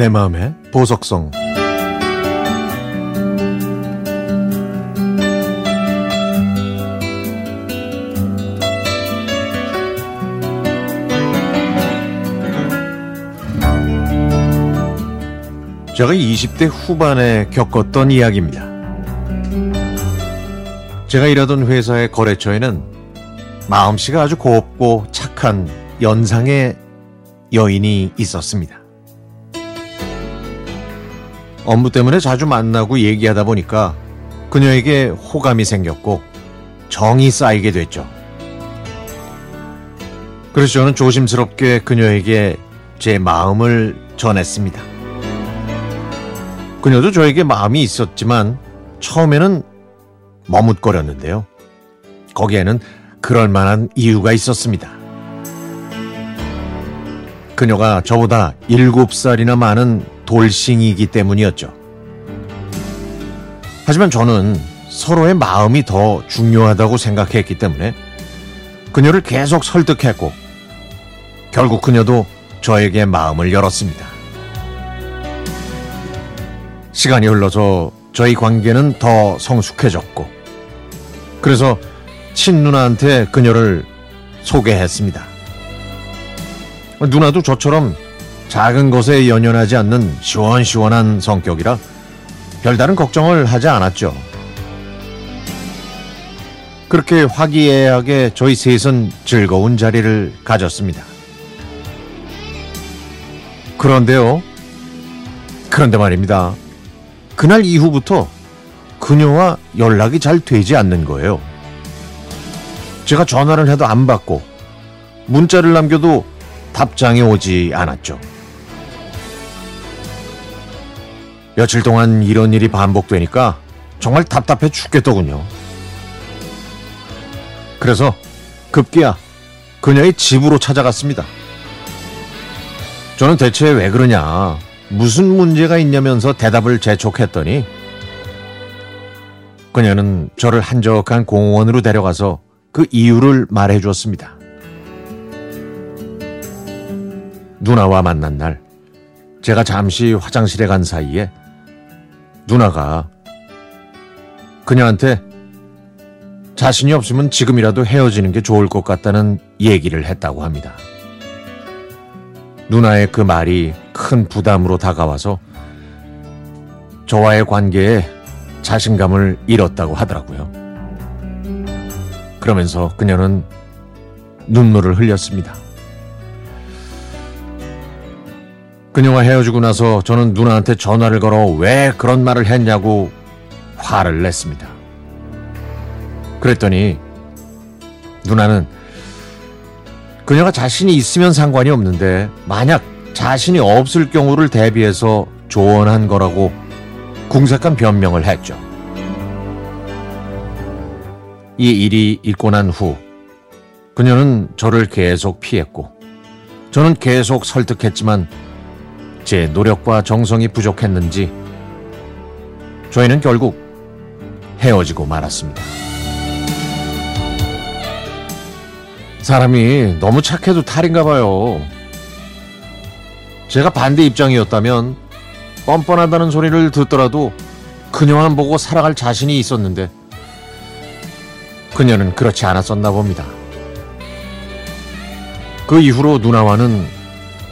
내 마음의 보석성 제가 20대 후반에 겪었던 이야기입니다. 제가 일하던 회사의 거래처에는 마음씨가 아주 곱고 착한 연상의 여인이 있었습니다. 업무 때문에 자주 만나고 얘기하다 보니까 그녀에게 호감이 생겼고 정이 쌓이게 됐죠. 그래서 저는 조심스럽게 그녀에게 제 마음을 전했습니다. 그녀도 저에게 마음이 있었지만 처음에는 머뭇거렸는데요. 거기에는 그럴 만한 이유가 있었습니다. 그녀가 저보다 7살이나 많은 돌싱이기 때문이었죠. 하지만 저는 서로의 마음이 더 중요하다고 생각했기 때문에 그녀를 계속 설득했고 결국 그녀도 저에게 마음을 열었습니다. 시간이 흘러서 저희 관계는 더 성숙해졌고 그래서 친누나한테 그녀를 소개했습니다. 누나도 저처럼 작은 것에 연연하지 않는 시원시원한 성격이라 별다른 걱정을 하지 않았죠. 그렇게 화기애애하게 저희 셋은 즐거운 자리를 가졌습니다. 그런데요. 그런데 말입니다. 그날 이후부터 그녀와 연락이 잘 되지 않는 거예요. 제가 전화를 해도 안 받고 문자를 남겨도 답장이 오지 않았죠. 며칠 동안 이런 일이 반복되니까 정말 답답해 죽겠더군요. 그래서 급기야 그녀의 집으로 찾아갔습니다. 저는 대체 왜 그러냐, 무슨 문제가 있냐면서 대답을 재촉했더니 그녀는 저를 한적한 공원으로 데려가서 그 이유를 말해 주었습니다. 누나와 만난 날, 제가 잠시 화장실에 간 사이에 누나가 그녀한테 자신이 없으면 지금이라도 헤어지는 게 좋을 것 같다는 얘기를 했다고 합니다. 누나의 그 말이 큰 부담으로 다가와서 저와의 관계에 자신감을 잃었다고 하더라고요. 그러면서 그녀는 눈물을 흘렸습니다. 그녀와 헤어지고 나서 저는 누나한테 전화를 걸어 왜 그런 말을 했냐고 화를 냈습니다. 그랬더니 누나는 그녀가 자신이 있으면 상관이 없는데 만약 자신이 없을 경우를 대비해서 조언한 거라고 궁색한 변명을 했죠. 이 일이 있고 난 후 그녀는 저를 계속 피했고 저는 계속 설득했지만 제 노력과 정성이 부족했는지 저희는 결국 헤어지고 말았습니다. 사람이 너무 착해도 탈인가 봐요. 제가 반대 입장이었다면 뻔뻔하다는 소리를 듣더라도 그녀만 보고 살아갈 자신이 있었는데 그녀는 그렇지 않았었나 봅니다. 그 이후로 누나와는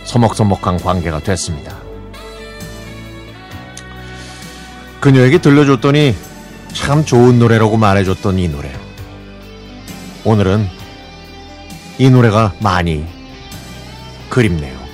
서먹서먹한 관계가 됐습니다. 그녀에게 들려줬더니 참 좋은 노래라고 말해줬던 이 노래. 오늘은 이 노래가 많이 그립네요.